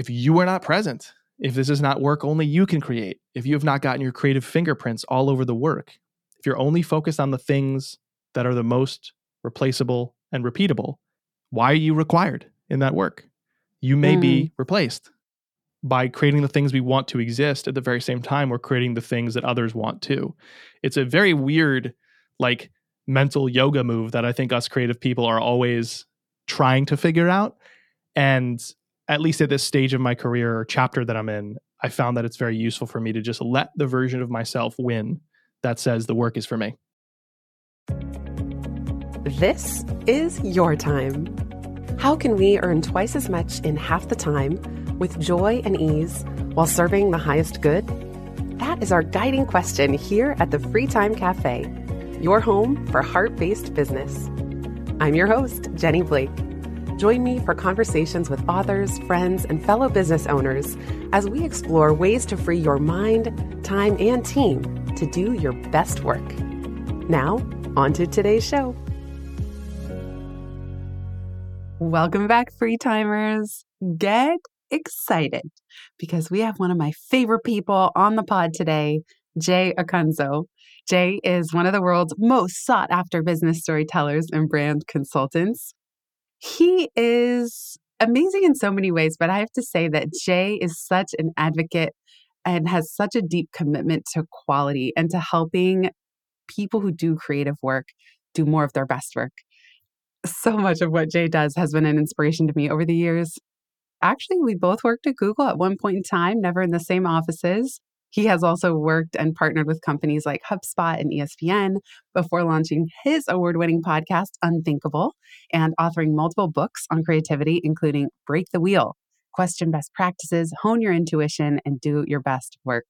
if you are not present, if this is not work only you can create, if you have not gotten your creative fingerprints all over the work, if you're only focused on the things that are the most replaceable and repeatable, why are you required in that work? You may mm. be replaced by creating the things we want to exist at the very same time we're creating the things that others want too. It's a very weird like mental yoga move that I think us creative people are always trying to figure out and at least at this stage of my career or chapter that I'm in, I found that it's very useful for me to just let the version of myself win that says the work is for me. This is your time. How can we earn twice as much in half the time with joy and ease while serving the highest good? That is our guiding question here at the Free Time Cafe, your home for heart based business. I'm your host, Jenny Blake. Join me for conversations with authors, friends, and fellow business owners as we explore ways to free your mind, time, and team to do your best work. Now, on to today's show. Welcome back, free timers. Get excited because we have one of my favorite people on the pod today, Jay Acunzo. Jay is one of the world's most sought after business storytellers and brand consultants. He is amazing in so many ways, but I have to say that Jay is such an advocate and has such a deep commitment to quality and to helping people who do creative work do more of their best work. So much of what Jay does has been an inspiration to me over the years. Actually, we both worked at Google at one point in time, never in the same offices. He has also worked and partnered with companies like HubSpot and ESPN before launching his award winning podcast, Unthinkable, and authoring multiple books on creativity, including Break the Wheel, Question Best Practices, Hone Your Intuition, and Do Your Best Work.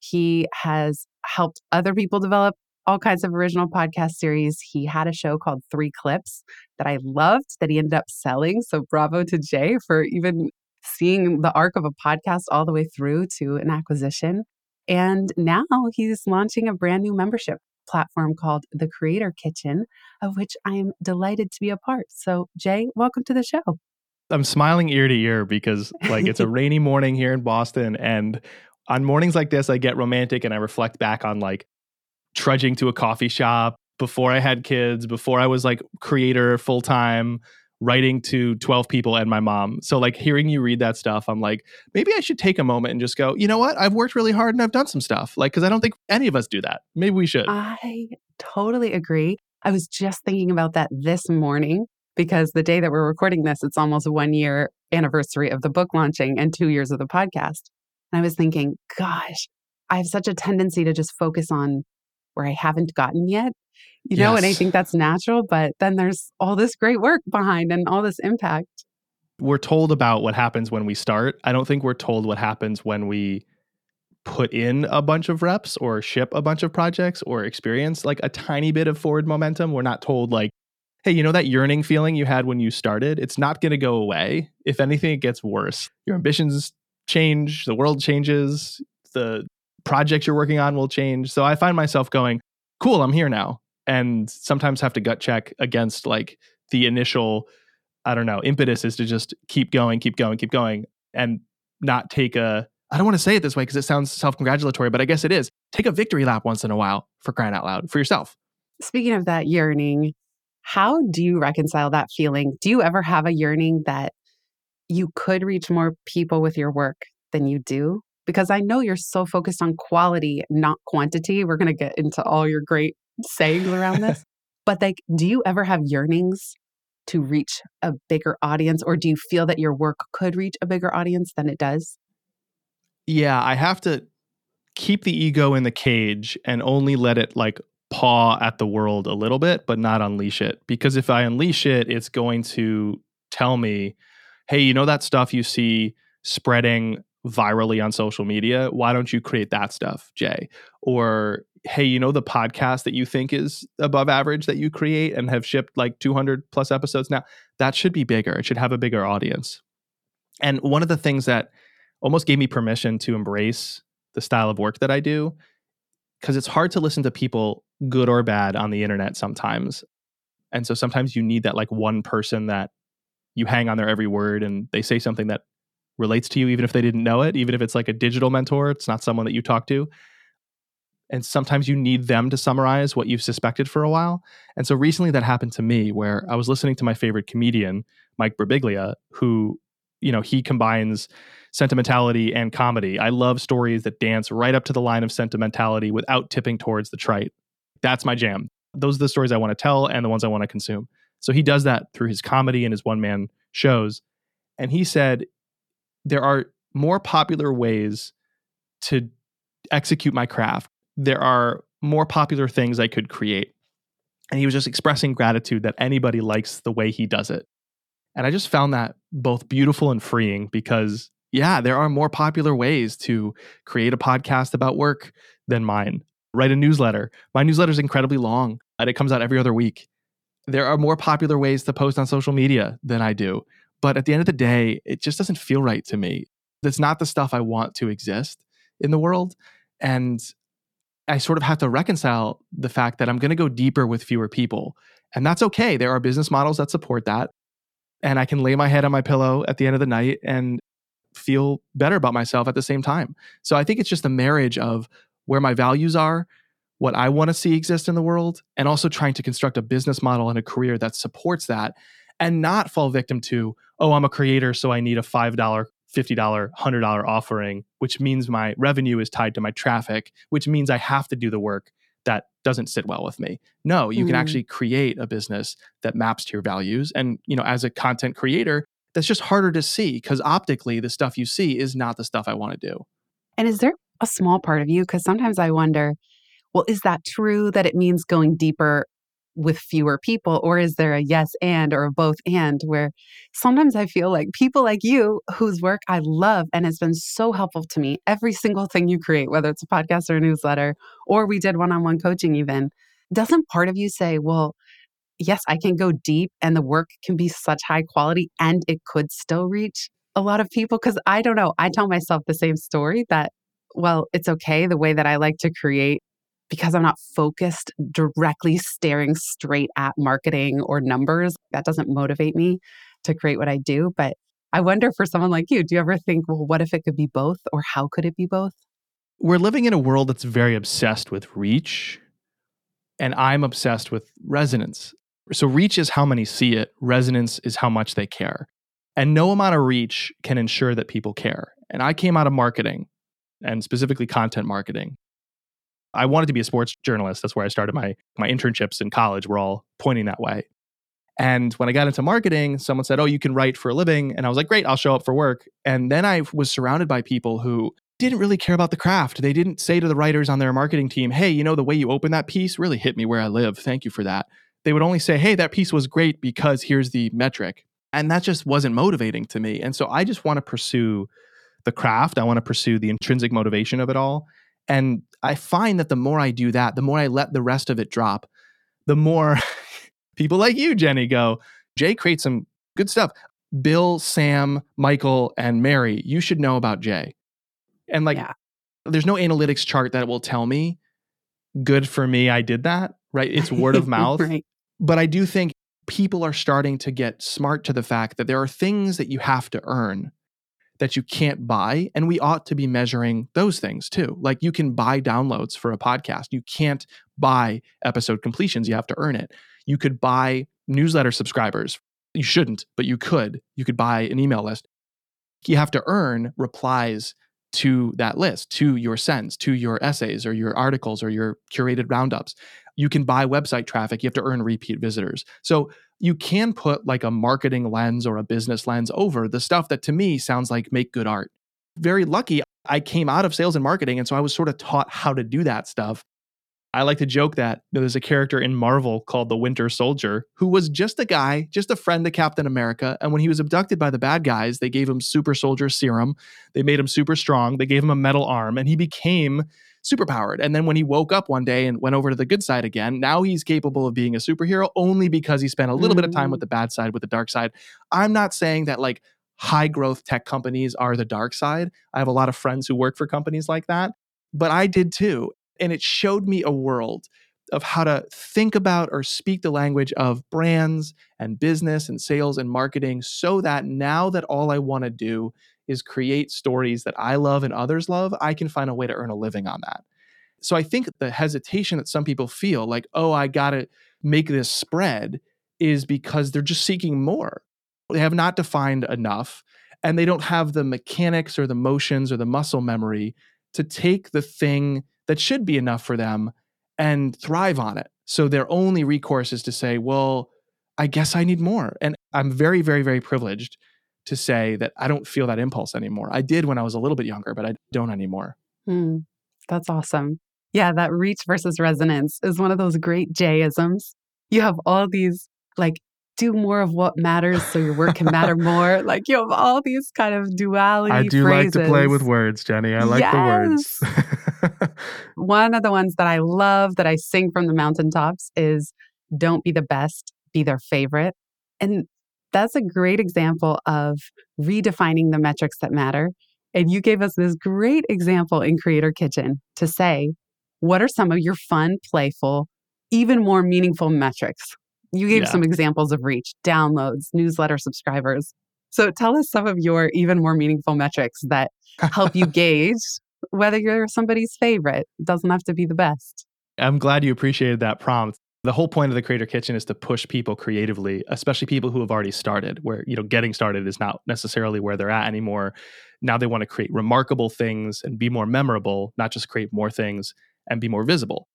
He has helped other people develop all kinds of original podcast series. He had a show called Three Clips that I loved that he ended up selling. So bravo to Jay for even seeing the arc of a podcast all the way through to an acquisition. And now he's launching a brand new membership platform called The Creator Kitchen, of which I am delighted to be a part. So, Jay, welcome to the show. I'm smiling ear to ear because, like, it's a rainy morning here in Boston. And on mornings like this, I get romantic and I reflect back on like trudging to a coffee shop before I had kids, before I was like creator full time, writing to 12 people and my mom. So like hearing you read that stuff, I'm like, maybe I should take a moment and just go, you know what? I've worked really hard and I've done some stuff. Like, cause I don't think any of us do that. Maybe we should. I totally agree. I was just thinking about that this morning because the day that we're recording this, it's almost a one year anniversary of the book launching and two years of the podcast. And I was thinking, gosh, I have such a tendency to just focus on where I haven't gotten yet you know, yes. and I think that's natural, but then there's all this great work behind and all this impact. We're told about what happens when we start. I don't think we're told what happens when we put in a bunch of reps or ship a bunch of projects or experience like a tiny bit of forward momentum. We're not told, like, hey, you know that yearning feeling you had when you started? It's not going to go away. If anything, it gets worse. Your ambitions change, the world changes, the projects you're working on will change. So I find myself going, cool, I'm here now and sometimes have to gut check against like the initial i don't know impetus is to just keep going keep going keep going and not take a i don't want to say it this way because it sounds self-congratulatory but i guess it is take a victory lap once in a while for crying out loud for yourself. Speaking of that yearning how do you reconcile that feeling? Do you ever have a yearning that you could reach more people with your work than you do because I know you're so focused on quality, not quantity. We're going to get into all your great sayings around this. but like, do you ever have yearnings to reach a bigger audience, or do you feel that your work could reach a bigger audience than it does? Yeah, I have to keep the ego in the cage and only let it like paw at the world a little bit, but not unleash it. Because if I unleash it, it's going to tell me, hey, you know that stuff you see spreading virally on social media? Why don't you create that stuff, Jay? Or hey, you know the podcast that you think is above average that you create and have shipped like 200 plus episodes now, that should be bigger. It should have a bigger audience. And one of the things that almost gave me permission to embrace the style of work that I do because it's hard to listen to people good or bad on the internet sometimes. And so sometimes you need that like one person that you hang on their every word and they say something that relates to you, even if they didn't know it, even if it's like a digital mentor, it's not someone that you talk to. And sometimes you need them to summarize what you've suspected for a while. And so recently that happened to me where I was listening to my favorite comedian, Mike Birbiglia, who, you know, he combines sentimentality and comedy. I love stories that dance right up to the line of sentimentality without tipping towards the trite. That's my jam. Those are the stories I want to tell and the ones I want to consume. So he does that through his comedy and his one man shows. And he said, there are more popular ways to execute my craft. There are more popular things I could create. And he was just expressing gratitude that anybody likes the way he does it. And I just found that both beautiful and freeing because, yeah, there are more popular ways to create a podcast about work than mine. Write a newsletter. My newsletter is incredibly long and it comes out every other week. There are more popular ways to post on social media than I do. But at the end of the day, it just doesn't feel right to me. That's not the stuff I want to exist in the world. And I sort of have to reconcile the fact that I'm going to go deeper with fewer people. And that's okay. There are business models that support that. And I can lay my head on my pillow at the end of the night and feel better about myself at the same time. So I think it's just a marriage of where my values are, what I want to see exist in the world, and also trying to construct a business model and a career that supports that and not fall victim to, oh, I'm a creator, so I need a $5, $50, $100 offering, which means my revenue is tied to my traffic, which means I have to do the work that doesn't sit well with me. No, you mm. can mm-hmm. actually create a business that maps to your values. And, you know, as a content creator, that's just harder to see because optically the stuff you see is not the stuff I want to do. And is there a small part of you? Because sometimes I wonder, well, is that true that it means going deeper with fewer people or is there a yes and or a both and where sometimes i feel like people like you whose work i love and has been so helpful to me every single thing you create whether it's a podcast or a newsletter or we did one-on-one coaching even doesn't part of you say well yes i can go deep and the work can be such high quality and it could still reach a lot of people? Because i don't know i tell myself the same story that well it's okay the way that i like to create because I'm not focused directly staring straight at marketing or numbers, that doesn't motivate me to create what I do. But I wonder for someone like you, do you ever think, well, what if it could be both or how could it be both? We're living in a world that's very obsessed with reach, and I'm obsessed with resonance. So, reach is how many see it, resonance is how much they care. And no amount of reach can ensure that people care. And I came out of marketing and specifically content marketing. I wanted to be a sports journalist. That's where I started my my internships in college. Were all pointing that way. And when I got into marketing, someone said, "Oh, you can write for a living," and I was like, "Great, I'll show up for work." And then I was surrounded by people who didn't really care about the craft. They didn't say to the writers on their marketing team, "Hey, you know the way you open that piece really hit me where I live. Thank you for that." They would only say, "Hey, that piece was great because here's the metric." And that just wasn't motivating to me. And so I just want to pursue the craft. I want to pursue the intrinsic motivation of it all. And I find that the more I do that, the more I let the rest of it drop, the more people like you, Jenny, go, Jay creates some good stuff. Bill, Sam, Michael, and Mary, you should know about Jay. And like, yeah. there's no analytics chart that will tell me, good for me, I did that, right? It's word of mouth. right. But I do think people are starting to get smart to the fact that there are things that you have to earn that you can't buy. And we ought to be measuring those things too. Like you can buy downloads for a podcast, you can't buy episode completions, you have to earn it. You could buy newsletter subscribers. You shouldn't, but you could. You could buy an email list. You have to earn replies to that list, to your sends, to your essays or your articles or your curated roundups. You can buy website traffic. You have to earn repeat visitors. So you can put like a marketing lens or a business lens over the stuff that to me sounds like make good art. Very lucky I came out of sales and marketing. And so I was sort of taught how to do that stuff. I like to joke that there's a character in Marvel called the Winter Soldier who was just a guy, just a friend to Captain America. And when he was abducted by the bad guys, they gave him super soldier serum. They made him super strong. They gave him a metal arm and he became superpowered. And then when he woke up one day and went over to the good side again, now he's capable of being a superhero only because he spent a little mm. bit of time with mm. the bad side, with the dark side. I'm not saying that like high growth tech companies are the dark side. I have a lot of friends who work for companies like that, but I did too. And it showed me a world of how to think about or speak the language of brands and business and sales and marketing so that now that all I want to do is create stories that I love and others love, I can find a way to earn a living on that. So I think the hesitation that some people feel like, oh, I got to make this spread is because they're just seeking more. They have not defined enough and they don't have the mechanics or the motions or the muscle memory to take the thing that should be enough for them and thrive on it. So their only recourse is to say, well, I guess I need more. And I'm very, very, very privileged to say that I don't feel that impulse anymore. I did when I was a little bit younger, but I don't anymore. Mm, that's awesome. Yeah, that reach versus resonance is one of those great Jayisms. You have all these like do more of what matters so your work can matter more. Like you have all these kind of duality. I do phrases. like to play with words, Jenny. I like yes. the words. One of the ones that I love that I sing from the mountaintops is don't be the best, be their favorite. And that's a great example of redefining the metrics that matter. And you gave us this great example in Creator Kitchen to say, what are some of your fun, playful, even more meaningful metrics? You gave yeah. some examples of reach, downloads, newsletter subscribers. So tell us some of your even more meaningful metrics that help you gauge whether you're somebody's favorite. It doesn't have to be the best. I'm glad you appreciated that prompt. The whole point of the Creator Kitchen is to push people creatively, especially people who have already started, where, you know, getting started is not necessarily where they're at anymore. Now they want to create remarkable things and be more memorable, not just create more things and be more visible.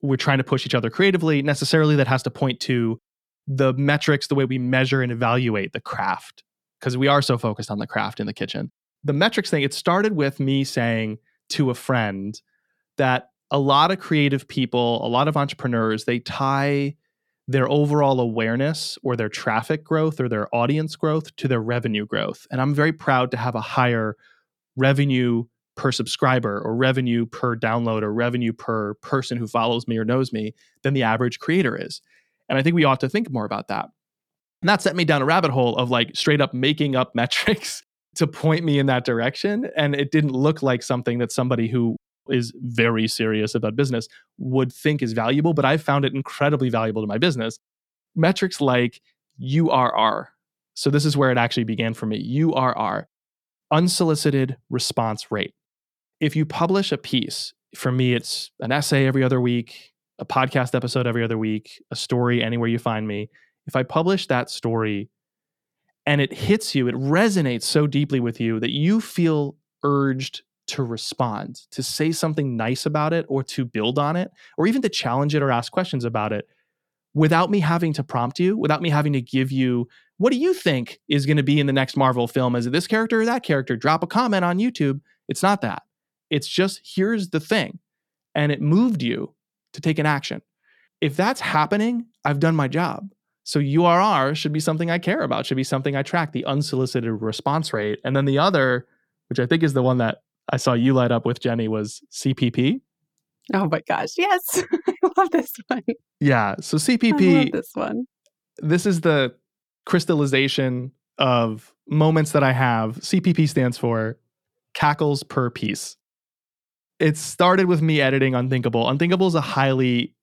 We're trying to push each other creatively. Necessarily, that has to point to the metrics, the way we measure and evaluate the craft, because we are so focused on the craft in the kitchen. The metrics thing, it started with me saying to a friend that a lot of creative people, a lot of entrepreneurs, they tie their overall awareness or their traffic growth or their audience growth to their revenue growth. And I'm very proud to have a higher revenue per subscriber or revenue per download or revenue per person who follows me or knows me than the average creator is. And I think we ought to think more about that. And that set me down a rabbit hole of like straight up making up metrics to point me in that direction. And it didn't look like something that somebody who is very serious about business would think is valuable, but I found it incredibly valuable to my business. Metrics like URR. So this is where it actually began for me. URR, unsolicited response rate. If you publish a piece, for me, it's an essay every other week, a podcast episode every other week, a story anywhere you find me. If I publish that story and it hits you, it resonates so deeply with you that you feel urged to respond, to say something nice about it or to build on it, or even to challenge it or ask questions about it without me having to prompt you, without me having to give you, what do you think is going to be in the next Marvel film? Is it this character or that character? Drop a comment on YouTube. It's not that. It's just here's the thing. And it moved you to take an action. If that's happening, I've done my job. So URR should be something I care about, should be something I track, the unsolicited response rate. And then the other, which I think is the one that I saw you light up with, Jenny, was CPP. Oh my gosh. Yes. I love this one. Yeah. So CPP. this one. This is the crystallization of moments that I have. CPP stands for cackles per piece it started with me editing Unthinkable. Unthinkable is a highly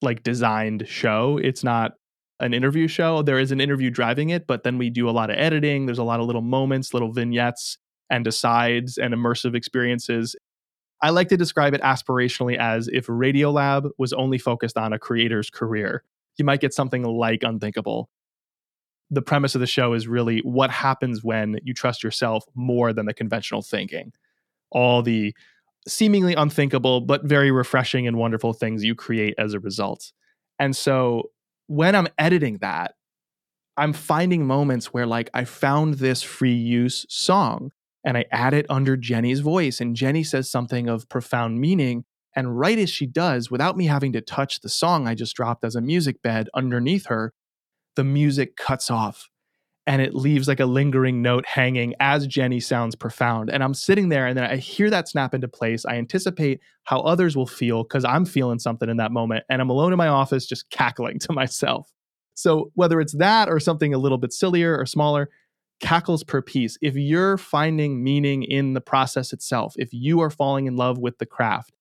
like designed show. It's not an interview show. There is an interview driving it, but then we do a lot of editing. There's a lot of little moments, little vignettes and asides and immersive experiences. I like to describe it aspirationally as if Radiolab was only focused on a creator's career. You might get something like Unthinkable. The premise of the show is really what happens when you trust yourself more than the conventional thinking. All the seemingly unthinkable, but very refreshing and wonderful things you create as a result. And so when I'm editing that, I'm finding moments where, like, I found this free use song and I add it under Jenny's voice, and Jenny says something of profound meaning. And right as she does, without me having to touch the song I just dropped as a music bed underneath her, the music cuts off and it leaves like a lingering note hanging as Jenny sounds profound. And I'm sitting there and then I hear that snap into place. I anticipate how others will feel because I'm feeling something in that moment. And I'm alone in my office just cackling to myself. So whether it's that or something a little bit sillier or smaller, cackles per piece. If you're finding meaning in the process itself, if you are falling in love with the craft,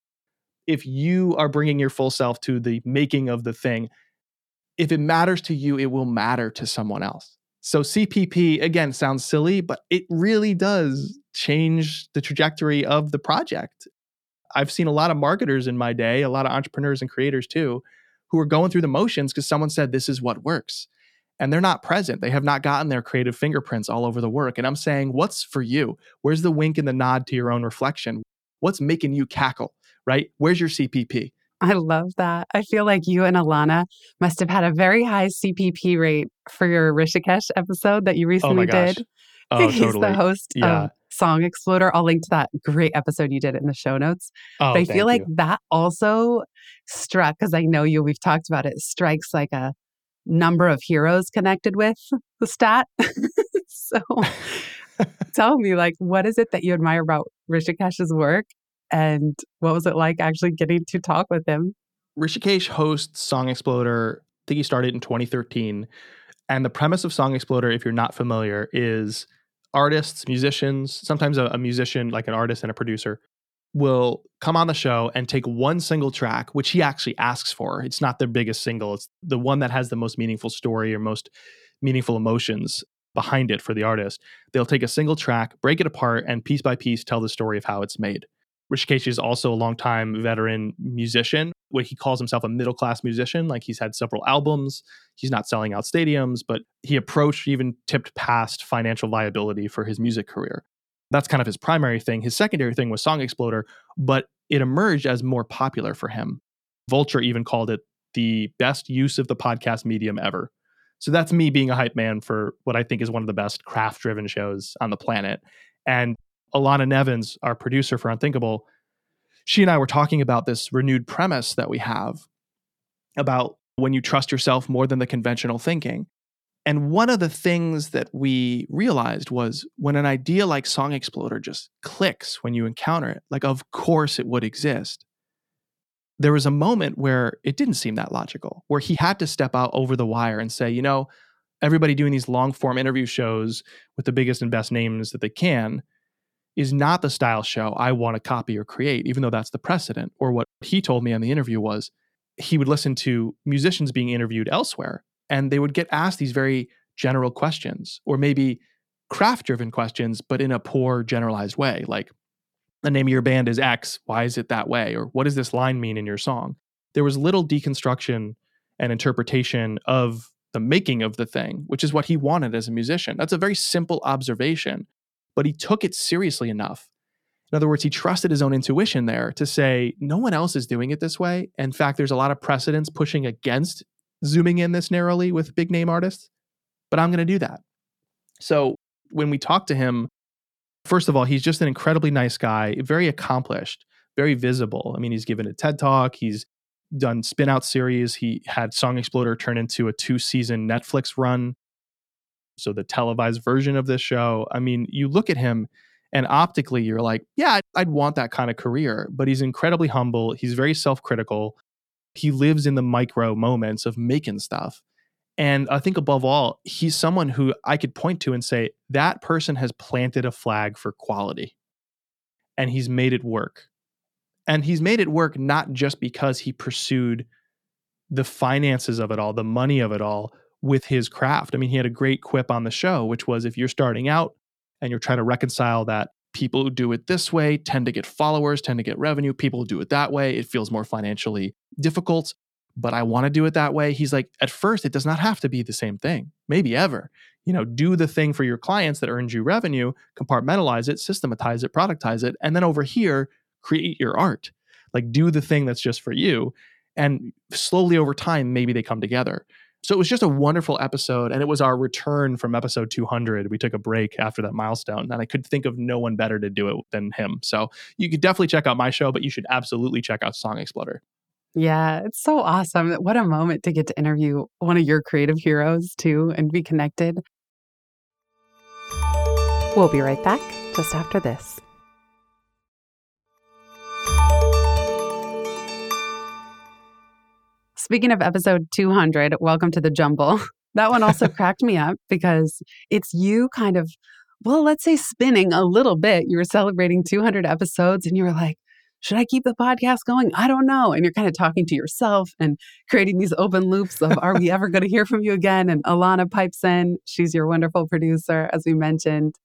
if you are bringing your full self to the making of the thing, if it matters to you, it will matter to someone else. So CPP again sounds silly, but it really does change the trajectory of the project. I've seen a lot of marketers in my day, a lot of entrepreneurs and creators too, who are going through the motions because someone said this is what works. And they're not present. They have not gotten their creative fingerprints all over the work. And I'm saying, what's for you? Where's the wink and the nod to your own reflection? What's making you cackle, right? Where's your CPP? I love that. I feel like you and Alana must have had a very high CPP rate for your Hrishikesh episode that you oh recently oh did. Oh, He's totally. the host yeah. of Song Exploder. I'll link to that great episode you did in the show notes. Oh, but I feel like you. that also struck, because I know you, we've talked about it, strikes like a number of heroes connected with the stat. so tell me, like, what is it that you admire about Hrishikesh's work? And what was it like actually getting to talk with him? Hrishikesh hosts Song Exploder. I think he started in 2013. And the premise of Song Exploder, if you're not familiar, is artists, musicians, sometimes a, a, musician, like an artist and a producer, will come on the show and take one single track, which he actually asks for. It's not their biggest single, it's the one that has the most meaningful story or most meaningful emotions behind it for the artist. They'll take a single track, break it apart, and piece by piece tell the story of how it's made. Hrishikesh is also a longtime veteran musician. What he calls himself a middle class musician. Like he's had several albums. He's not selling out stadiums, but he approached, even tipped past financial viability for his music career. That's kind of his primary thing. His secondary thing was Song Exploder, but it emerged as more popular for him. Vulture even called it the best use of the podcast medium ever. So that's me being a hype man for what I think is one of the best craft driven shows on the planet. And Alana Nevins, our producer for Unthinkable, she and I were talking about this renewed premise that we have about when you trust yourself more than the conventional thinking. And one of the things that we realized was when an idea like Song Exploder just clicks when you encounter it, like, of course it would exist. There was a moment where it didn't seem that logical, where he had to step out over the wire and say, you know, everybody doing these long form interview shows with the biggest and best names that they can is not the style show I want to copy or create, even though that's the precedent. Or what he told me on the interview was he would listen to musicians being interviewed elsewhere and they would get asked these very general questions or maybe craft driven questions, but in a poor generalized way. Like, the name of your band is X. Why is it that way? Or what does this line mean in your song? There was little deconstruction and interpretation of the making of the thing, which is what he wanted as a musician. That's a very simple observation, but he took it seriously enough. In other words, he trusted his own intuition there to say, no one else is doing it this way. In fact, there's a lot of precedents pushing against zooming in this narrowly with big name artists, but I'm going to do that. So when we talk to him, first of all, he's just an incredibly nice guy, very accomplished, very visible. I mean, he's given a TED talk, he's done spin out series. He had Song Exploder turn into a two season Netflix run. So the televised version of this show. I mean, you look at him and optically you're like, yeah, I'd, want that kind of career. But he's incredibly humble. He's very self critical. He lives in the micro moments of making stuff. And I think above all, he's someone who I could point to and say, that person has planted a flag for quality and he's made it work. And he's made it work not just because he pursued the finances of it all, the money of it all with his craft. I mean, he had a great quip on the show, which was if you're starting out and you're trying to reconcile that people who do it this way tend to get followers, tend to get revenue, people who do it that way, it feels more financially difficult but I want to do it that way. He's like, at first, it does not have to be the same thing, maybe ever. You know, do the thing for your clients that earns you revenue, compartmentalize it, systematize it, productize it, and then over here, create your art. Like, do the thing that's just for you. And slowly over time, maybe they come together. So it was just a wonderful episode. And it was our return from episode 200. We took a break after that milestone. And I could think of no one better to do it than him. So you could definitely check out my show, but you should absolutely check out Song Exploder. Yeah, it's so awesome. What a moment to get to interview one of your creative heroes too and be connected. We'll be right back just after this. Speaking of episode 200, welcome to the jumble. That one also cracked me up because it's you kind of, well, let's say spinning a little bit. You were celebrating 200 episodes and you were like, should I keep the podcast going? I don't know. And you're kind of talking to yourself and creating these open loops of, are we ever going to hear from you again? And Alana pipes in. She's your wonderful producer, as we mentioned.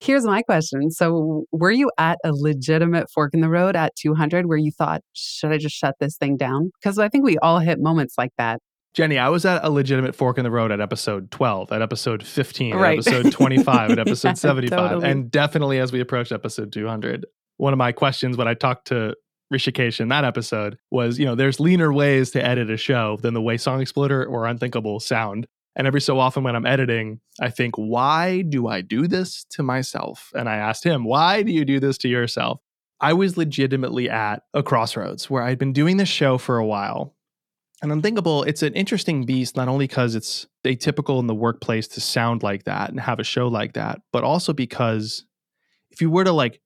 Here's my question. So, were you at a legitimate fork in the road at 200 where you thought, should I just shut this thing down? Because I think we all hit moments like that. Jenny, I was at a legitimate fork in the road at episode 12, at episode 15, right. at episode 25, at episode yeah, 75, totally. and definitely as we approached episode 200. One of my questions when I talked to Hrishikesh in that episode was, you know, there's leaner ways to edit a show than the way Song Exploder or Unthinkable sound. And every so often when I'm editing, I think, why do I do this to myself? And I asked him, why do you do this to yourself? I was legitimately at a crossroads where I'd been doing this show for a while. And Unthinkable, it's an interesting beast, not only because it's atypical in the workplace to sound like that and have a show like that, but also because if you were to like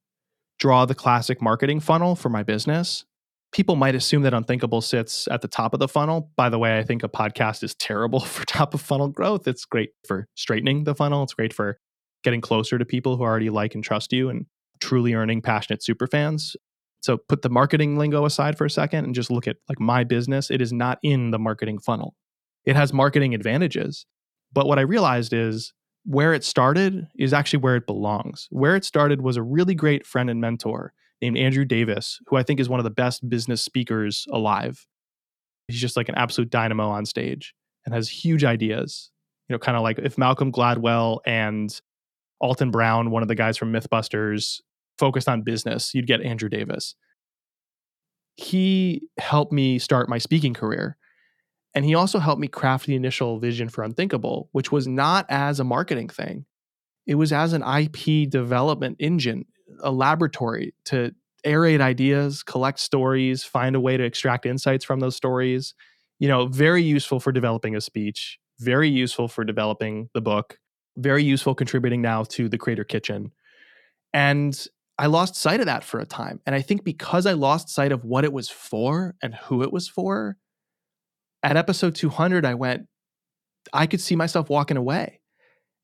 draw the classic marketing funnel for my business, people might assume that Unthinkable sits at the top of the funnel. By the way, I think a podcast is terrible for top of funnel growth. It's great for straightening the funnel, it's great for getting closer to people who already like and trust you and truly earning passionate super fans. So put the marketing lingo aside for a second and just look at like my business. It is not in the marketing funnel. It has marketing advantages. But what I realized is where it started is actually where it belongs. Where it started was a really great friend and mentor named Andrew Davis, who I think is one of the best business speakers alive. He's just like an absolute dynamo on stage and has huge ideas. You know, kind of like if Malcolm Gladwell and Alton Brown, one of the guys from Mythbusters, focused on business, you'd get Andrew Davis. He helped me start my speaking career. And he also helped me craft the initial vision for Unthinkable, which was not as a marketing thing. It was as an IP development engine a laboratory to aerate ideas, collect stories, find a way to extract insights from those stories. You know, very useful for developing a speech, very useful for developing the book, very useful contributing now to the Creator Kitchen. And I lost sight of that for a time. And I think because I lost sight of what it was for and who it was for, at episode 200, I went, I could see myself walking away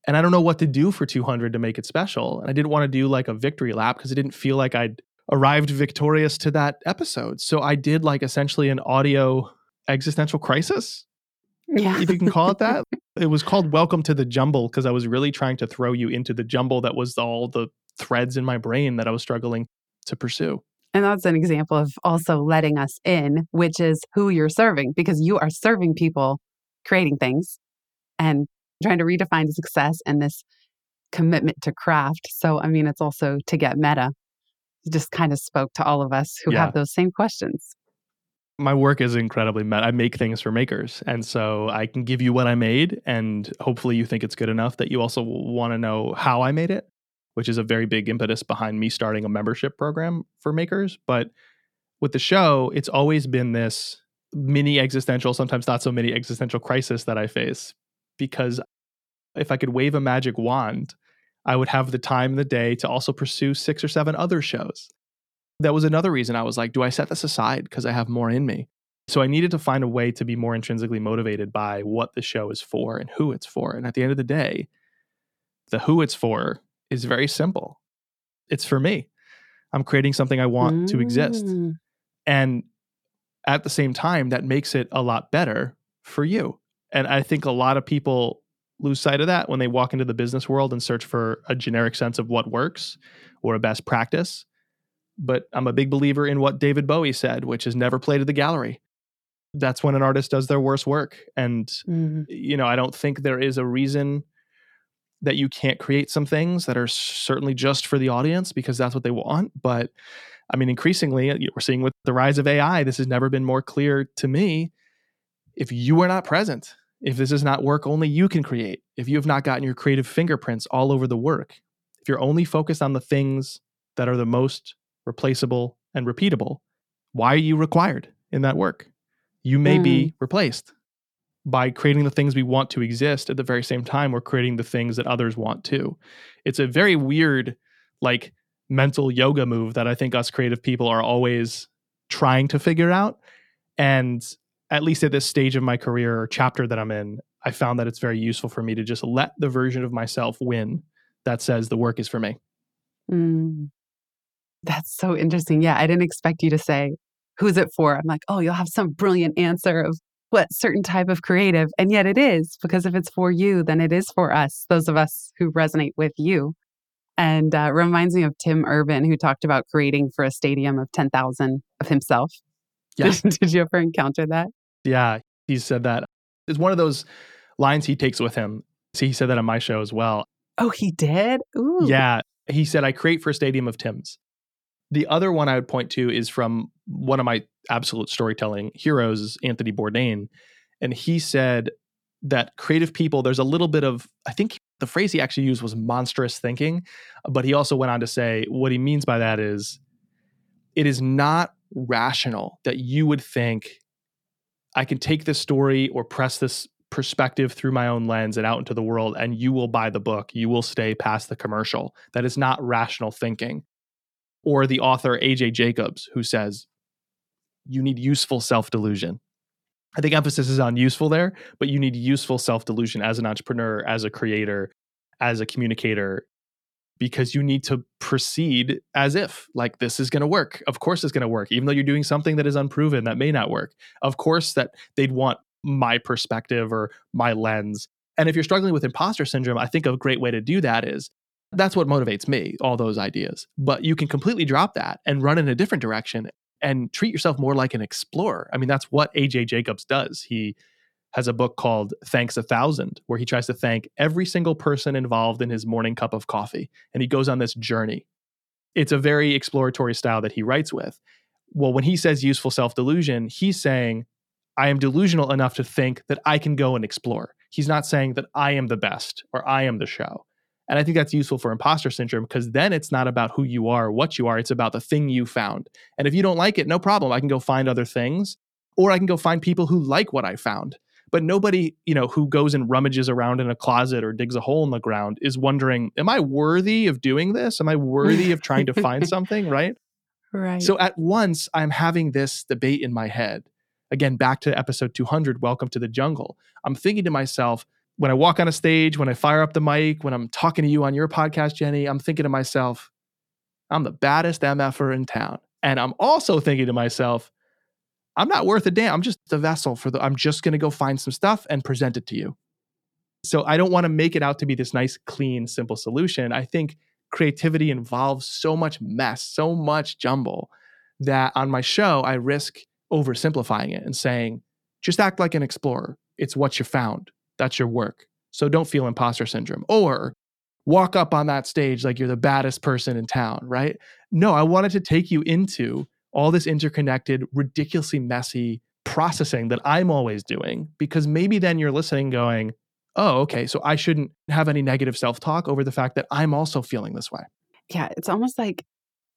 and I don't know what to do for 200 to make it special. And I didn't want to do like a victory lap because it didn't feel like I'd arrived victorious to that episode. So I did like essentially an audio existential crisis. Yeah. if you can call it that. it was called Welcome to the Jumble because I was really trying to throw you into the jumble that was all the threads in my brain that I was struggling to pursue. And that's an example of also letting us in, which is who you're serving, because you are serving people creating things. And trying to redefine success and this commitment to craft. So, I mean, it's also to get meta. It just kind of spoke to all of us who yeah. have those same questions. My work is incredibly meta. I make things for makers. And so I can give you what I made, and hopefully you think it's good enough that you also want to know how I made it, which is a very big impetus behind me starting a membership program for makers. But with the show, it's always been this mini existential, sometimes not so mini existential crisis that I face because if I could wave a magic wand, I would have the time in the day to also pursue six or seven other shows. That was another reason I was like, do I set this aside because I have more in me? So I needed to find a way to be more intrinsically motivated by what the show is for and who it's for. And at the end of the day, the who it's for is very simple. It's for me. I'm creating something I want mm. to exist. Mm. And at the same time, that makes it a lot better for you. And I think a lot of people lose sight of that when they walk into the business world and search for a generic sense of what works or a best practice. But I'm a big believer in what David Bowie said, which is never play to the gallery. That's when an artist does their worst work. And, mm-hmm. you know, I don't think there is a reason that you can't create some things that are certainly just for the audience because that's what they want. But I mean, increasingly, we're seeing with the rise of AI, this has never been more clear to me if you are not present, if this is not work only you can create, if you have not gotten your creative fingerprints all over the work, if you're only focused on the things that are the most replaceable and repeatable, why are you required in that work? You may mm. be replaced by creating the things we want to exist at the very same time we're creating the things that others want too. It's a very weird like mental yoga move that I think us creative people are always trying to figure out and at least at this stage of my career or chapter that I'm in, I found that it's very useful for me to just let the version of myself win that says the work is for me. Mm. That's so interesting. Yeah, I didn't expect you to say, who's it for? I'm like, oh, you'll have some brilliant answer of what certain type of creative. And yet it is, because if it's for you, then it is for us, those of us who resonate with you. and uh, reminds me of Tim Urban, who talked about creating for a stadium of 10,000 of himself. Yeah. Did, did you ever encounter that? Yeah, he said that. It's one of those lines he takes with him. See, he said that on my show as well. Oh, he did? Ooh. Yeah, he said, I create for a stadium of Tim's. The other one I would point to is from one of my absolute storytelling heroes, Anthony Bourdain. And he said that creative people, there's a little bit of, I think the phrase he actually used was monstrous thinking. But he also went on to say what he means by that is it is not rational that you would think I can take this story or press this perspective through my own lens and out into the world, and you will buy the book. You will stay past the commercial. That is not rational thinking. Or the author, AJ Jacobs, who says, you need useful self delusion. I think emphasis is on useful there, but you need useful self delusion as an entrepreneur, as a creator, as a communicator, because you need to proceed as if like this is going to work. Of course it's going to work, even though you're doing something that is unproven that may not work. Of course that they'd want my perspective or my lens. And if you're struggling with imposter syndrome, I think a great way to do that is that's what motivates me, all those ideas. But you can completely drop that and run in a different direction and treat yourself more like an explorer. I mean, that's what AJ Jacobs does. He has a book called Thanks a Thousand, where he tries to thank every single person involved in his morning cup of coffee. And he goes on this journey. It's a very exploratory style that he writes with. Well, when he says useful self delusion, he's saying, I am delusional enough to think that I can go and explore. He's not saying that I am the best or I am the show. And I think that's useful for imposter syndrome because then it's not about who you are or what you are, it's about the thing you found. And if you don't like it, no problem. I can go find other things or I can go find people who like what I found. But nobody, you know, who goes and rummages around in a closet or digs a hole in the ground is wondering, am I worthy of doing this? Am I worthy of trying to find something, right? Right. So at once I'm having this debate in my head. Again, back to episode 200, Welcome to the Jungle. I'm thinking to myself, when I walk on a stage, when I fire up the mic, when I'm talking to you on your podcast, Jenny, I'm thinking to myself, I'm the baddest MFer in town. And I'm also thinking to myself, I'm not worth a damn. I'm just a vessel for the, I'm just going to go find some stuff and present it to you. So I don't want to make it out to be this nice, clean, simple solution. I think creativity involves so much mess, so much jumble that on my show, I risk oversimplifying it and saying, just act like an explorer. It's what you found. That's your work. So don't feel imposter syndrome. Or walk up on that stage like you're the baddest person in town, right? No, I wanted to take you into all this interconnected, ridiculously messy processing that I'm always doing, because maybe then you're listening going, oh, okay, so I shouldn't have any negative self talk over the fact that I'm also feeling this way. Yeah, it's almost like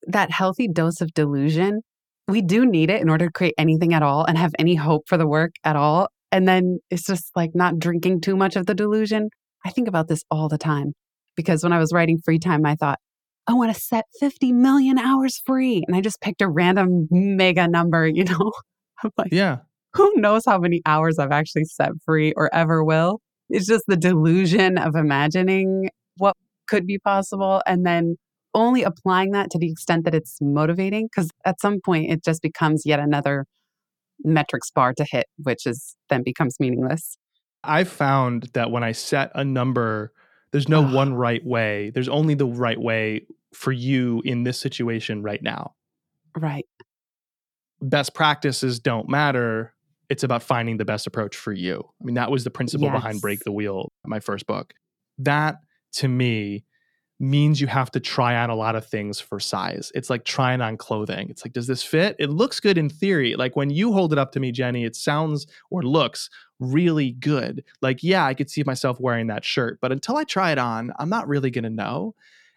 that healthy dose of delusion. We do need it in order to create anything at all and have any hope for the work at all. And then it's just like not drinking too much of the delusion. I think about this all the time because when I was writing free time, I thought, I want to set 50 million hours free. And I just picked a random mega number, you know? I'm like, Yeah. who knows how many hours I've actually set free or ever will? It's just the delusion of imagining what could be possible and then only applying that to the extent that it's motivating. Because at some point, it just becomes yet another metrics bar to hit, which is then becomes meaningless. I've found that when I set a number, there's no Ugh. one right way. There's only the right way for you in this situation right now. Right. Best practices don't matter. It's about finding the best approach for you. I mean, that was the principle behind Break the Wheel, my first book. That to me means you have to try on a lot of things for size. It's like trying on clothing. It's like, does this fit? It looks good in theory. Like when you hold it up to me, Jenny, it sounds or looks really good. Like, yeah, I could see myself wearing that shirt, but until I try it on, I'm not really going to know.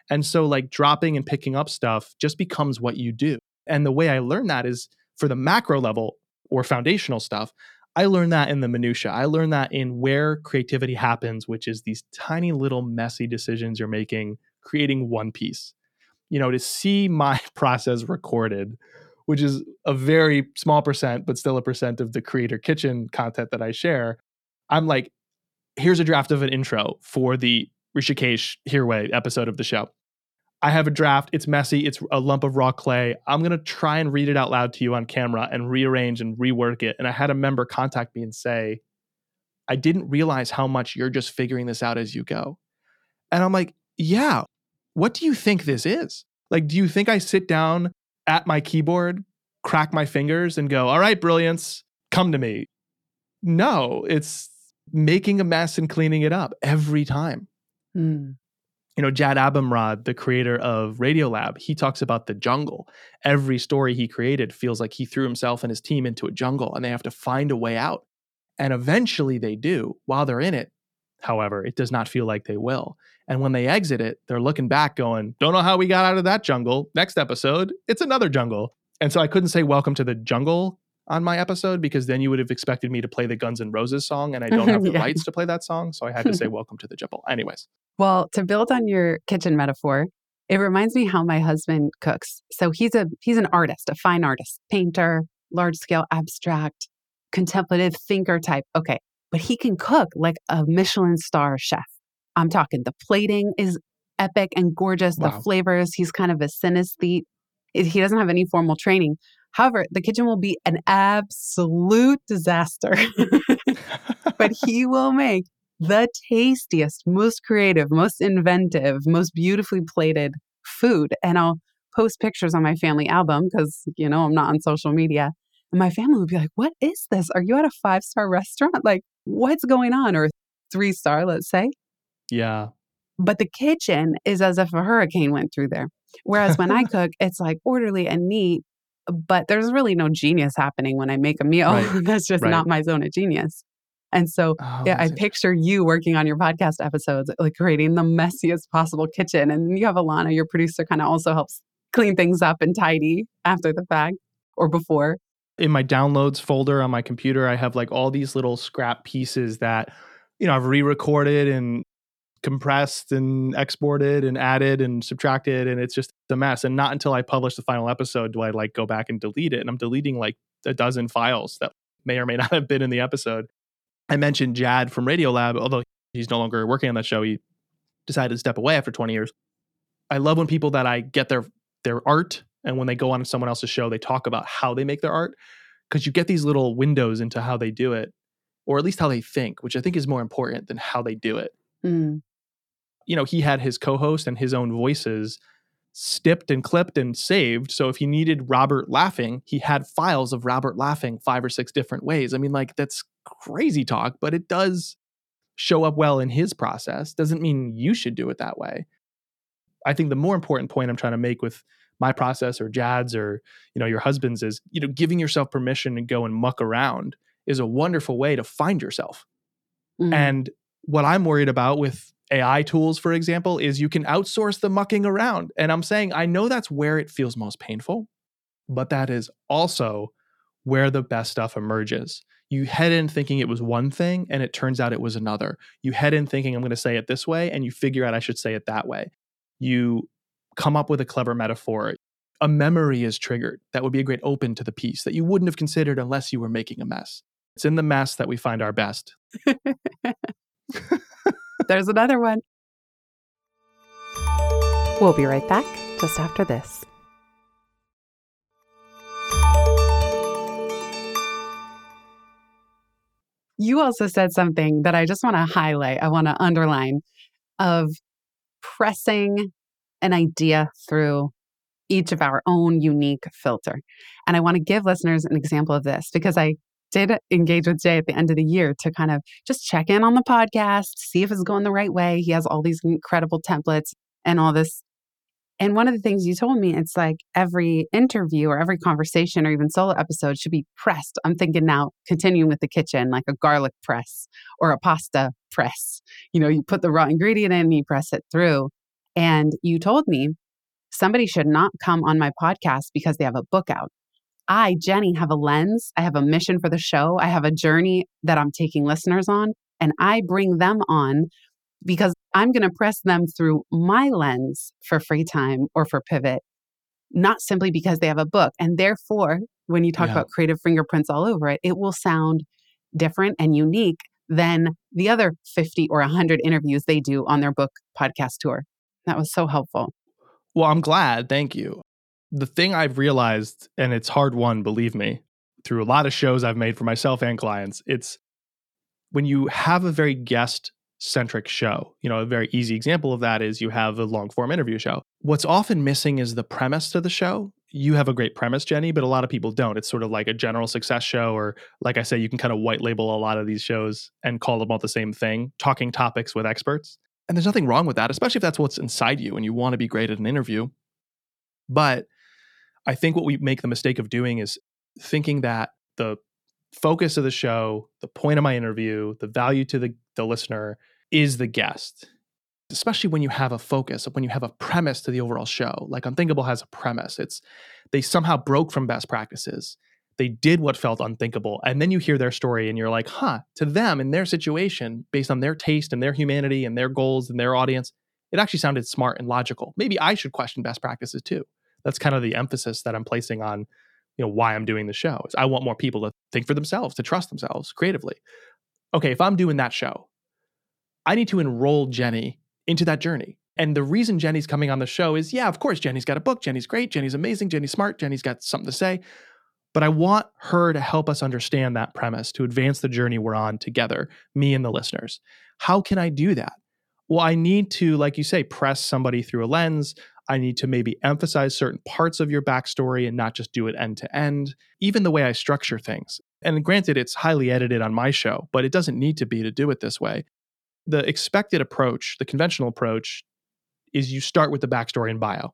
And so, like, dropping and picking up stuff just becomes what you do. And the way I learn that is for the macro level or foundational stuff. I learned that in the minutia. I learned that in where creativity happens, which is these tiny little messy decisions you're making, creating one piece. You know, to see my process recorded, which is a very small percent, but still a percent of the creator kitchen content that I share. I'm like, here's a draft of an intro for the Hrishikesh Hirway episode of the show. I have a draft. It's messy. It's a lump of raw clay. I'm going to try and read it out loud to you on camera and rearrange and rework it. And I had a member contact me and say, I didn't realize how much you're just figuring this out as you go. And I'm like, yeah, what do you think this is? Like, do you think I sit down at my keyboard, crack my fingers, and go, all right, brilliance, come to me? No, it's making a mess and cleaning it up every time. Mm. You know, Jad Abumrad, the creator of Radiolab, he talks about the jungle. Every story he created feels like he threw himself and his team into a jungle and they have to find a way out. And eventually they do. While they're in it, however, it does not feel like they will. And when they exit it, they're looking back going, Don't know how we got out of that jungle. Next episode, it's another jungle. And so I couldn't say welcome to the jungle on my episode because then you would have expected me to play the Guns N' Roses song and I don't have the Yeah. rights to play that song. So I had to say welcome to the jungle. Anyways. Well, to build on your kitchen metaphor, it reminds me how my husband cooks. So he's a he's an artist, a fine artist, painter, large scale abstract, contemplative thinker type. Okay, but he can cook like a Michelin star chef. I'm talking the plating is epic and gorgeous, the flavors, he's kind of a synesthete. Eh, he doesn't have any formal training. However, the kitchen will be an absolute disaster. but he will make the tastiest, most creative, most inventive, most beautifully plated food. And I'll post pictures on my family album because, you know, I'm not on social media. And my family would be like, What is this? Are you at a five star restaurant? Like, what's going on? Or three star, let's say. Yeah. But the kitchen is as if a hurricane went through there. Whereas when I cook, it's like orderly and neat, but there's really no genius happening when I make a meal. Right. That's just Right. not my zone of genius. And so Oh, yeah, I picture you working on your podcast episodes, like creating the messiest possible kitchen. And you have Alana, your producer, kind of also helps clean things up and tidy after the fact or before. in my downloads folder on my computer, I have like all these little scrap pieces that, you know, I've re recorded and compressed and exported and added and subtracted. And it's just a mess. And not until I publish the final episode do I like go back and delete it. And I'm deleting like a dozen files that may or may not have been in the episode. I mentioned Jad from Radiolab, although he's no longer working on that show. He decided to step away after 20 years. I love when people that I get their their art and when they go on someone else's show, they talk about how they make their art because you get these little windows into how they do it, or at least how they think, which I think is more important than how they do it. Mm. You know, he had his co host and his own voices snipped and clipped and saved. So if he needed Robert laughing, he had files of Robert laughing five or six different ways. I mean, like, that's crazy talk, but it does show up well in his process. Doesn't mean you should do it that way. I think the more important point I'm trying to make with my process or Jad's or you know your husband's is you know giving yourself permission to go and muck around is a wonderful way to find yourself. Mm. And what I'm worried about with AI tools, for example, is you can outsource the mucking around. And I'm saying I know that's where it feels most painful, but that is also where the best stuff emerges. You head in thinking it was one thing and it turns out it was another. You head in thinking I'm going to say it this way and you figure out I should say it that way. You come up with a clever metaphor. A memory is triggered that would be a great open to the piece that you wouldn't have considered unless you were making a mess. It's in the mess that we find our best. There's another one. We'll be right back just after this. You also said something that I just want to highlight, I want to underline of pressing an idea through each of our own unique filter. And I want to give listeners an example of this because I did engage with Jay at the end of the year to kind of just check in on the podcast, see if it's going the right way. He has all these incredible templates and all this. And one of the things you told me, it's like every interview or every conversation or even solo episode should be pressed. I'm thinking now, continuing with the kitchen, like a garlic press or a pasta press. You know, you put the raw ingredient in and you press it through. And you told me somebody should not come on my podcast because they have a book out. I, Jenny, have a lens. I have a mission for the show. I have a journey that I'm taking listeners on, and I bring them on because I'm going to press them through my lens for free time or for pivot, not simply because they have a book. And therefore, when you talk Yeah. about creative fingerprints all over it, it will sound different and unique than the other 50 or 100 interviews they do on their book podcast tour. That was so helpful. Well, I'm glad. Thank you. The thing I've realized, and it's hard won, believe me, through a lot of shows I've made for myself and clients, it's when you have a very guest centric show. You know, a very easy example of that is you have a long form interview show. What's often missing is the premise to the show. You have a great premise, Jenny, but a lot of people don't. It's sort of like a general success show, or like I say, you can kind of white label a lot of these shows and call them all the same thing, talking topics with experts. And there's nothing wrong with that, especially if that's what's inside you and you want to be great at an interview. But I think what we make the mistake of doing is thinking that the focus of the show, the point of my interview, the value to the, the listener is the guest. Especially when you have a focus, when you have a premise to the overall show. Like Unthinkable has a premise. It's they somehow broke from best practices. They did what felt unthinkable. And then you hear their story and you're like, huh, to them in their situation, based on their taste and their humanity and their goals and their audience, it actually sounded smart and logical. Maybe I should question best practices too. That's kind of the emphasis that I'm placing on you know why I'm doing the show. Is I want more people to think for themselves, to trust themselves creatively. Okay, if I'm doing that show, I need to enroll Jenny into that journey. And the reason Jenny's coming on the show is yeah, of course, Jenny's got a book. Jenny's great. Jenny's amazing. Jenny's smart. Jenny's got something to say. But I want her to help us understand that premise, to advance the journey we're on together, me and the listeners. How can I do that? Well, I need to, like you say, press somebody through a lens. I need to maybe emphasize certain parts of your backstory and not just do it end to end. Even the way I structure things. And granted, it's highly edited on my show, but it doesn't need to be to do it this way. The expected approach, the conventional approach, is you start with the backstory and bio.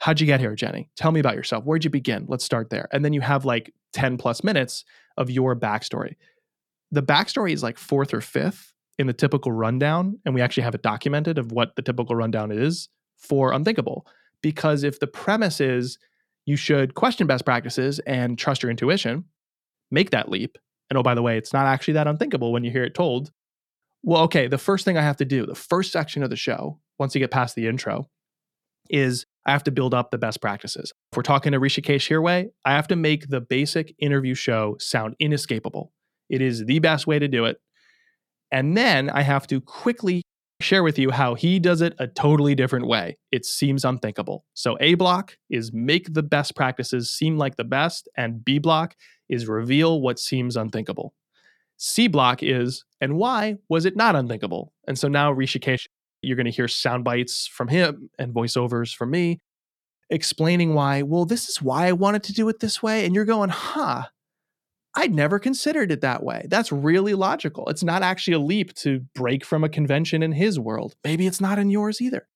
How'd you get here, Jenny? Tell me about yourself. Where'd you begin? Let's start there. And then you have like 10 plus minutes of your backstory. The backstory is like fourth or fifth in the typical rundown. And we actually have it documented of what the typical rundown is for Unthinkable. Because if the premise is you should question best practices and trust your intuition, make that leap. And oh, by the way, it's not actually that unthinkable when you hear it told. Well, okay, the first thing I have to do, the first section of the show, once you get past the intro, is I have to build up the best practices. If we're talking to Hrishikesh Hirway, I have to make the basic interview show sound inescapable. It is the best way to do it. And then I have to quickly share with you how he does it a totally different way. It seems unthinkable. So, A block is make the best practices seem like the best, and B block is reveal what seems unthinkable. C block is, and why was it not unthinkable? And so now Hrishikesh, you're going to hear sound bites from him and voiceovers from me explaining why, well, this is why I wanted to do it this way. And you're going, huh, I'd never considered it that way. That's really logical. It's not actually a leap to break from a convention in his world. Maybe it's not in yours either.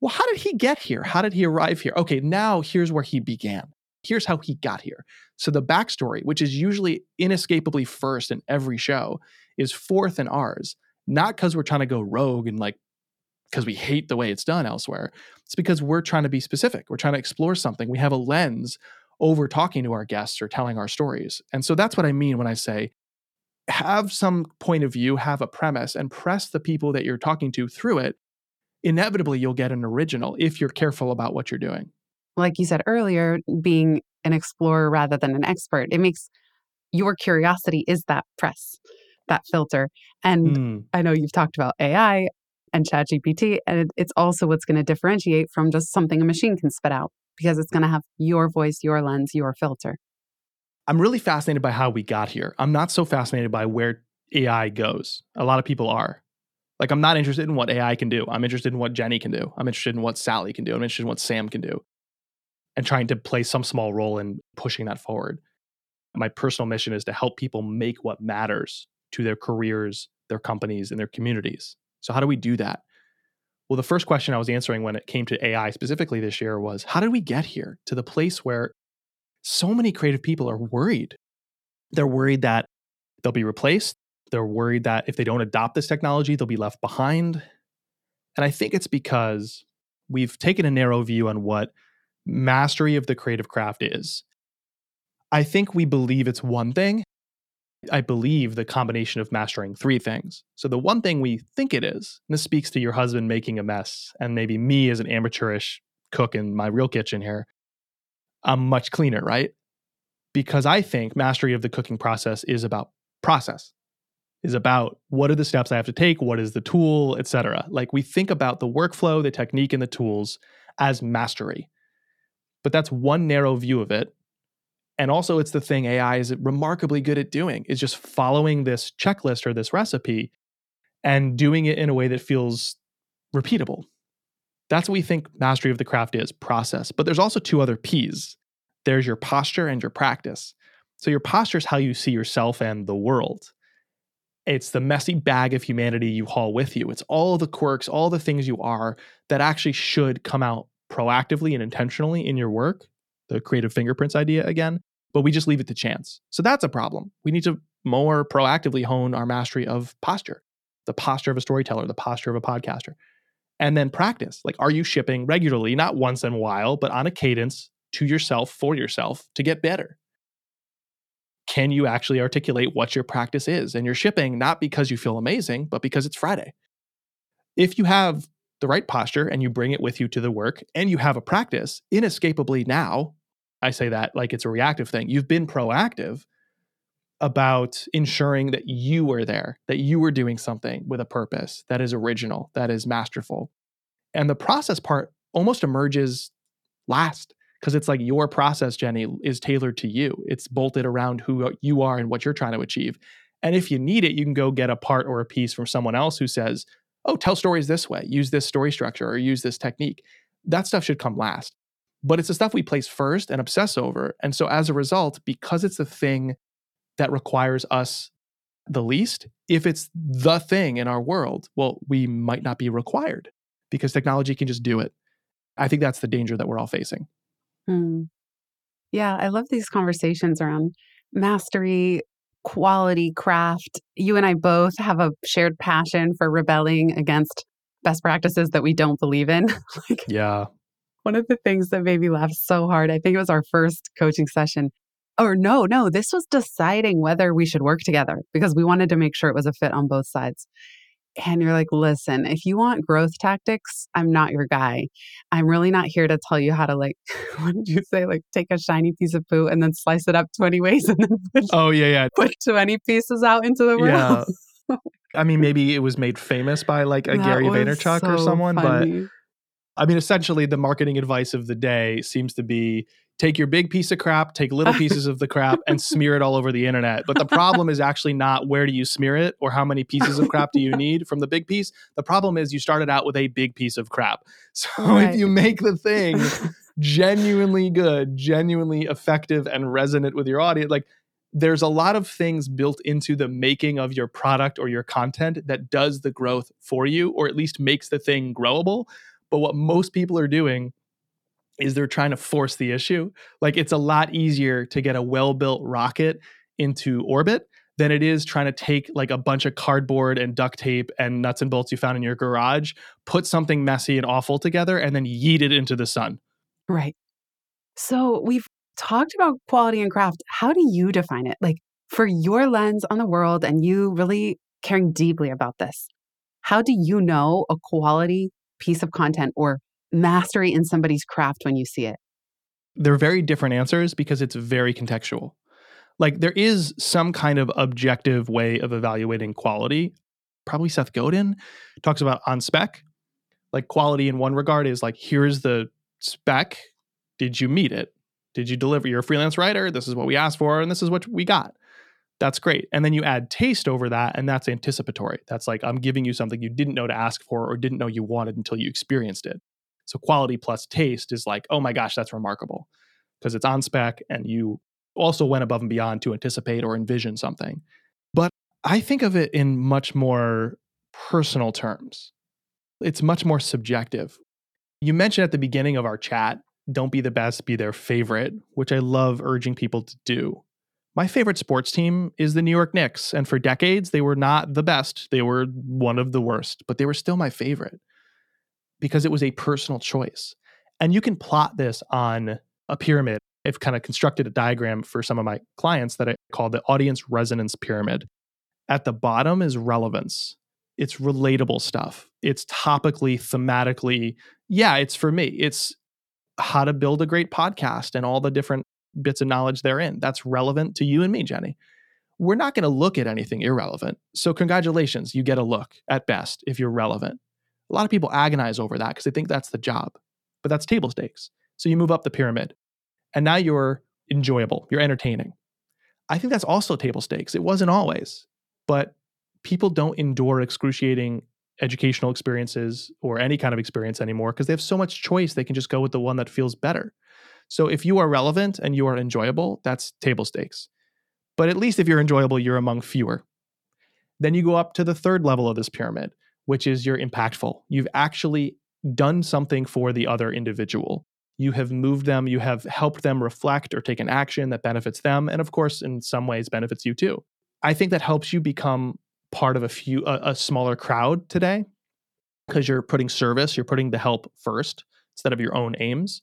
Well, how did he get here? How did he arrive here? Okay, now here's where he began. Here's how he got here. So the backstory, which is usually inescapably first in every show, is fourth in ours. Not because we're trying to go rogue and like because we hate the way it's done elsewhere. It's because we're trying to be specific. We're trying to explore something. We have a lens over talking to our guests or telling our stories. And so that's what I mean when I say have some point of view, have a premise, and press the people that you're talking to through it. Inevitably, you'll get an original if you're careful about what you're doing. Like you said earlier, being an explorer rather than an expert, it makes your curiosity is that press, that filter. And mm. I know you've talked about AI and ChatGPT, and it's also what's going to differentiate from just something a machine can spit out because it's going to have your voice, your lens, your filter. I'm really fascinated by how we got here. I'm not so fascinated by where AI goes. A lot of people are. Like, I'm not interested in what AI can do. I'm interested in what Jenny can do. I'm interested in what Sally can do. I'm interested in what Sam can do and trying to play some small role in pushing that forward. My personal mission is to help people make what matters to their careers, their companies, and their communities. So, how do we do that? Well, the first question I was answering when it came to AI specifically this year was how did we get here to the place where so many creative people are worried? They're worried that they'll be replaced. They're worried that if they don't adopt this technology, they'll be left behind. And I think it's because we've taken a narrow view on what mastery of the creative craft is. I think we believe it's one thing, I believe, the combination of mastering three things. So the one thing we think it is, this speaks to your husband making a mess, and maybe me as an amateurish cook in my real kitchen here, I'm much cleaner, right? Because I think mastery of the cooking process is about process, is about what are the steps I have to take, what is the tool, etc. Like we think about the workflow, the technique, and the tools as mastery. But that's one narrow view of it and also it's the thing AI is remarkably good at doing is just following this checklist or this recipe and doing it in a way that feels repeatable. That's what we think mastery of the craft is process. But there's also two other P's there's your posture and your practice. So, your posture is how you see yourself and the world. It's the messy bag of humanity you haul with you. It's all the quirks, all the things you are that actually should come out proactively and intentionally in your work. The creative fingerprints idea again, but we just leave it to chance. So that's a problem. We need to more proactively hone our mastery of posture, the posture of a storyteller, the posture of a podcaster. And then practice. Like, are you shipping regularly, not once in a while, but on a cadence to yourself, for yourself to get better? can you actually articulate what your practice is? And you're shipping not because you feel amazing, but because it's Friday. If you have the right posture and you bring it with you to the work and you have a practice, inescapably now, I say that like it's a reactive thing, you've been proactive about ensuring that you were there, that you were doing something with a purpose that is original, that is masterful. And the process part almost emerges last because it's like your process, Jenny, is tailored to you. It's bolted around who you are and what you're trying to achieve. And if you need it, you can go get a part or a piece from someone else who says, oh, tell stories this way, use this story structure or use this technique. That stuff should come last. But it's the stuff we place first and obsess over. And so as a result, because it's the thing that requires us the least, if it's the thing in our world, well, we might not be required because technology can just do it. I think that's the danger that we're all facing. Mm. Yeah, I love these conversations around mastery, quality, craft. You and I both have a shared passion for rebelling against best practices that we don't believe in. like, yeah. One of the things that made me laugh so hard, I think it was our first coaching session. Or no, no, this was deciding whether we should work together because we wanted to make sure it was a fit on both sides and you're like, listen, if you want growth tactics, I'm not your guy. I'm really not here to tell you how to like, what did you say? Like take a shiny piece of poo and then slice it up 20 ways and then put, oh yeah, yeah. Put 20 pieces out into the world. Yeah. I mean, maybe it was made famous by like a that Gary Vaynerchuk so or someone, funny. but I mean, essentially the marketing advice of the day seems to be take your big piece of crap, take little pieces of the crap, and smear it all over the internet. But the problem is actually not where do you smear it or how many pieces of crap do you need from the big piece. The problem is you started out with a big piece of crap. So right. if you make the thing genuinely good, genuinely effective, and resonant with your audience, like there's a lot of things built into the making of your product or your content that does the growth for you, or at least makes the thing growable. But what most people are doing is they're trying to force the issue. Like it's a lot easier to get a well-built rocket into orbit than it is trying to take like a bunch of cardboard and duct tape and nuts and bolts you found in your garage, put something messy and awful together, and then yeet it into the sun. Right. So we've talked about quality and craft. How do you define it? Like for your lens on the world and you really caring deeply about this, how do you know a quality piece of content or mastery in somebody's craft when you see it? They're very different answers because it's very contextual. Like there is some kind of objective way of evaluating quality. Probably Seth Godin talks about on spec. Like quality in one regard is like, here's the spec. Did you meet it? Did you deliver? You're a freelance writer. This is what we asked for, and this is what we got. That's great. And then you add taste over that, and that's anticipatory. That's like, I'm giving you something you didn't know to ask for or didn't know you wanted until you experienced it. So quality plus taste is like, oh my gosh, that's remarkable because it's on spec and you also went above and beyond to anticipate or envision something. But I think of it in much more personal terms. It's much more subjective. You mentioned at the beginning of our chat, don't be the best, be their favorite, which I love urging people to do. My favorite sports team is the New York Knicks, and for decades they were not the best. They were one of the worst, but they were still my favorite because it was a personal choice. And you can plot this on a pyramid. I've kind of constructed a diagram for some of my clients that I call the audience resonance pyramid. At the bottom is relevance. It's relatable stuff. It's topically, thematically. Yeah, it's for me. It's how to build a great podcast and all the different bits of knowledge therein. That's relevant to you and me, Jenny. We're not going to look at anything irrelevant. So, congratulations, you get a look at best if you're relevant. A lot of people agonize over that because they think that's the job, but that's table stakes. So you move up the pyramid and now you're enjoyable, you're entertaining. I think that's also table stakes. It wasn't always, but people don't endure excruciating educational experiences or any kind of experience anymore because they have so much choice they can just go with the one that feels better so if you are relevant and you are enjoyable that's table stakes. But at least if you're enjoyable you're among fewer. Then you go up to the third level of this pyramid which is you're impactful. You've actually done something for the other individual. You have moved them you have helped them reflect or take an action that benefits them and of course in some ways benefits you too. I think that helps you become part of a few a, a smaller crowd today because you're putting service, you're putting the help first instead of your own aims.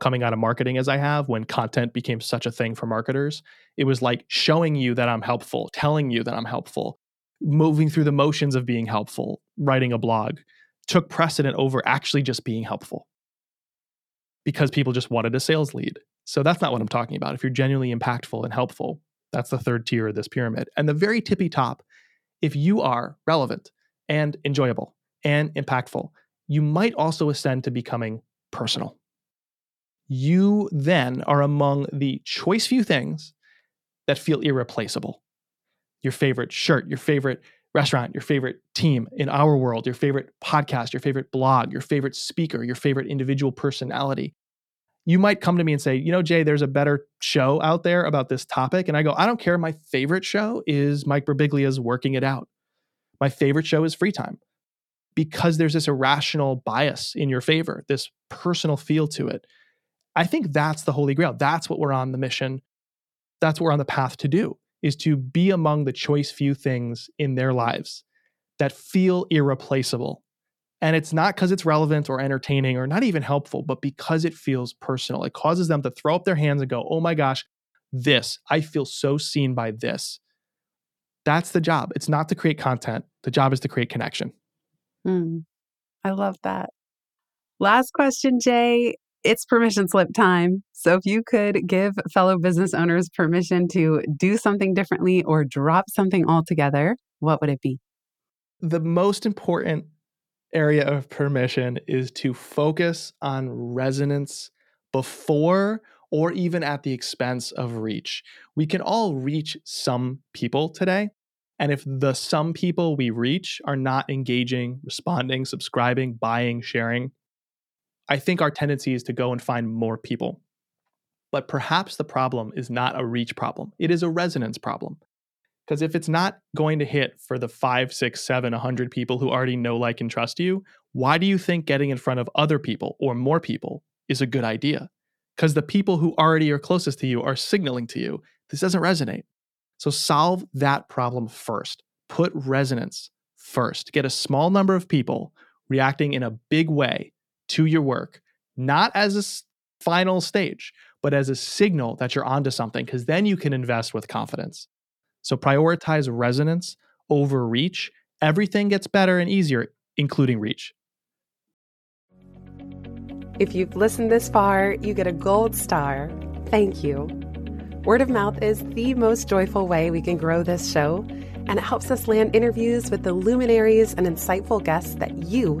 Coming out of marketing as I have, when content became such a thing for marketers, it was like showing you that I'm helpful, telling you that I'm helpful, moving through the motions of being helpful, writing a blog took precedent over actually just being helpful because people just wanted a sales lead. So that's not what I'm talking about. If you're genuinely impactful and helpful, that's the third tier of this pyramid. And the very tippy top if you are relevant and enjoyable and impactful, you might also ascend to becoming personal. You then are among the choice few things that feel irreplaceable. Your favorite shirt, your favorite restaurant, your favorite team in our world, your favorite podcast, your favorite blog, your favorite speaker, your favorite individual personality you might come to me and say, you know, Jay, there's a better show out there about this topic. And I go, I don't care. My favorite show is Mike Birbiglia's Working It Out. My favorite show is Free Time because there's this irrational bias in your favor, this personal feel to it. I think that's the holy grail. That's what we're on the mission. That's what we're on the path to do is to be among the choice few things in their lives that feel irreplaceable and it's not because it's relevant or entertaining or not even helpful, but because it feels personal. It causes them to throw up their hands and go, oh my gosh, this, I feel so seen by this. That's the job. It's not to create content, the job is to create connection. Mm, I love that. Last question, Jay. It's permission slip time. So, if you could give fellow business owners permission to do something differently or drop something altogether, what would it be? The most important area of permission is to focus on resonance before or even at the expense of reach. We can all reach some people today. And if the some people we reach are not engaging, responding, subscribing, buying, sharing, I think our tendency is to go and find more people. But perhaps the problem is not a reach problem, it is a resonance problem. Because if it's not going to hit for the five, six, seven, 100 people who already know, like, and trust you, why do you think getting in front of other people or more people is a good idea? Because the people who already are closest to you are signaling to you this doesn't resonate. So solve that problem first. Put resonance first. Get a small number of people reacting in a big way to your work, not as a final stage, but as a signal that you're onto something, because then you can invest with confidence. So prioritize resonance over reach. Everything gets better and easier, including reach. If you've listened this far, you get a gold star. Thank you. Word of mouth is the most joyful way we can grow this show, and it helps us land interviews with the luminaries and insightful guests that you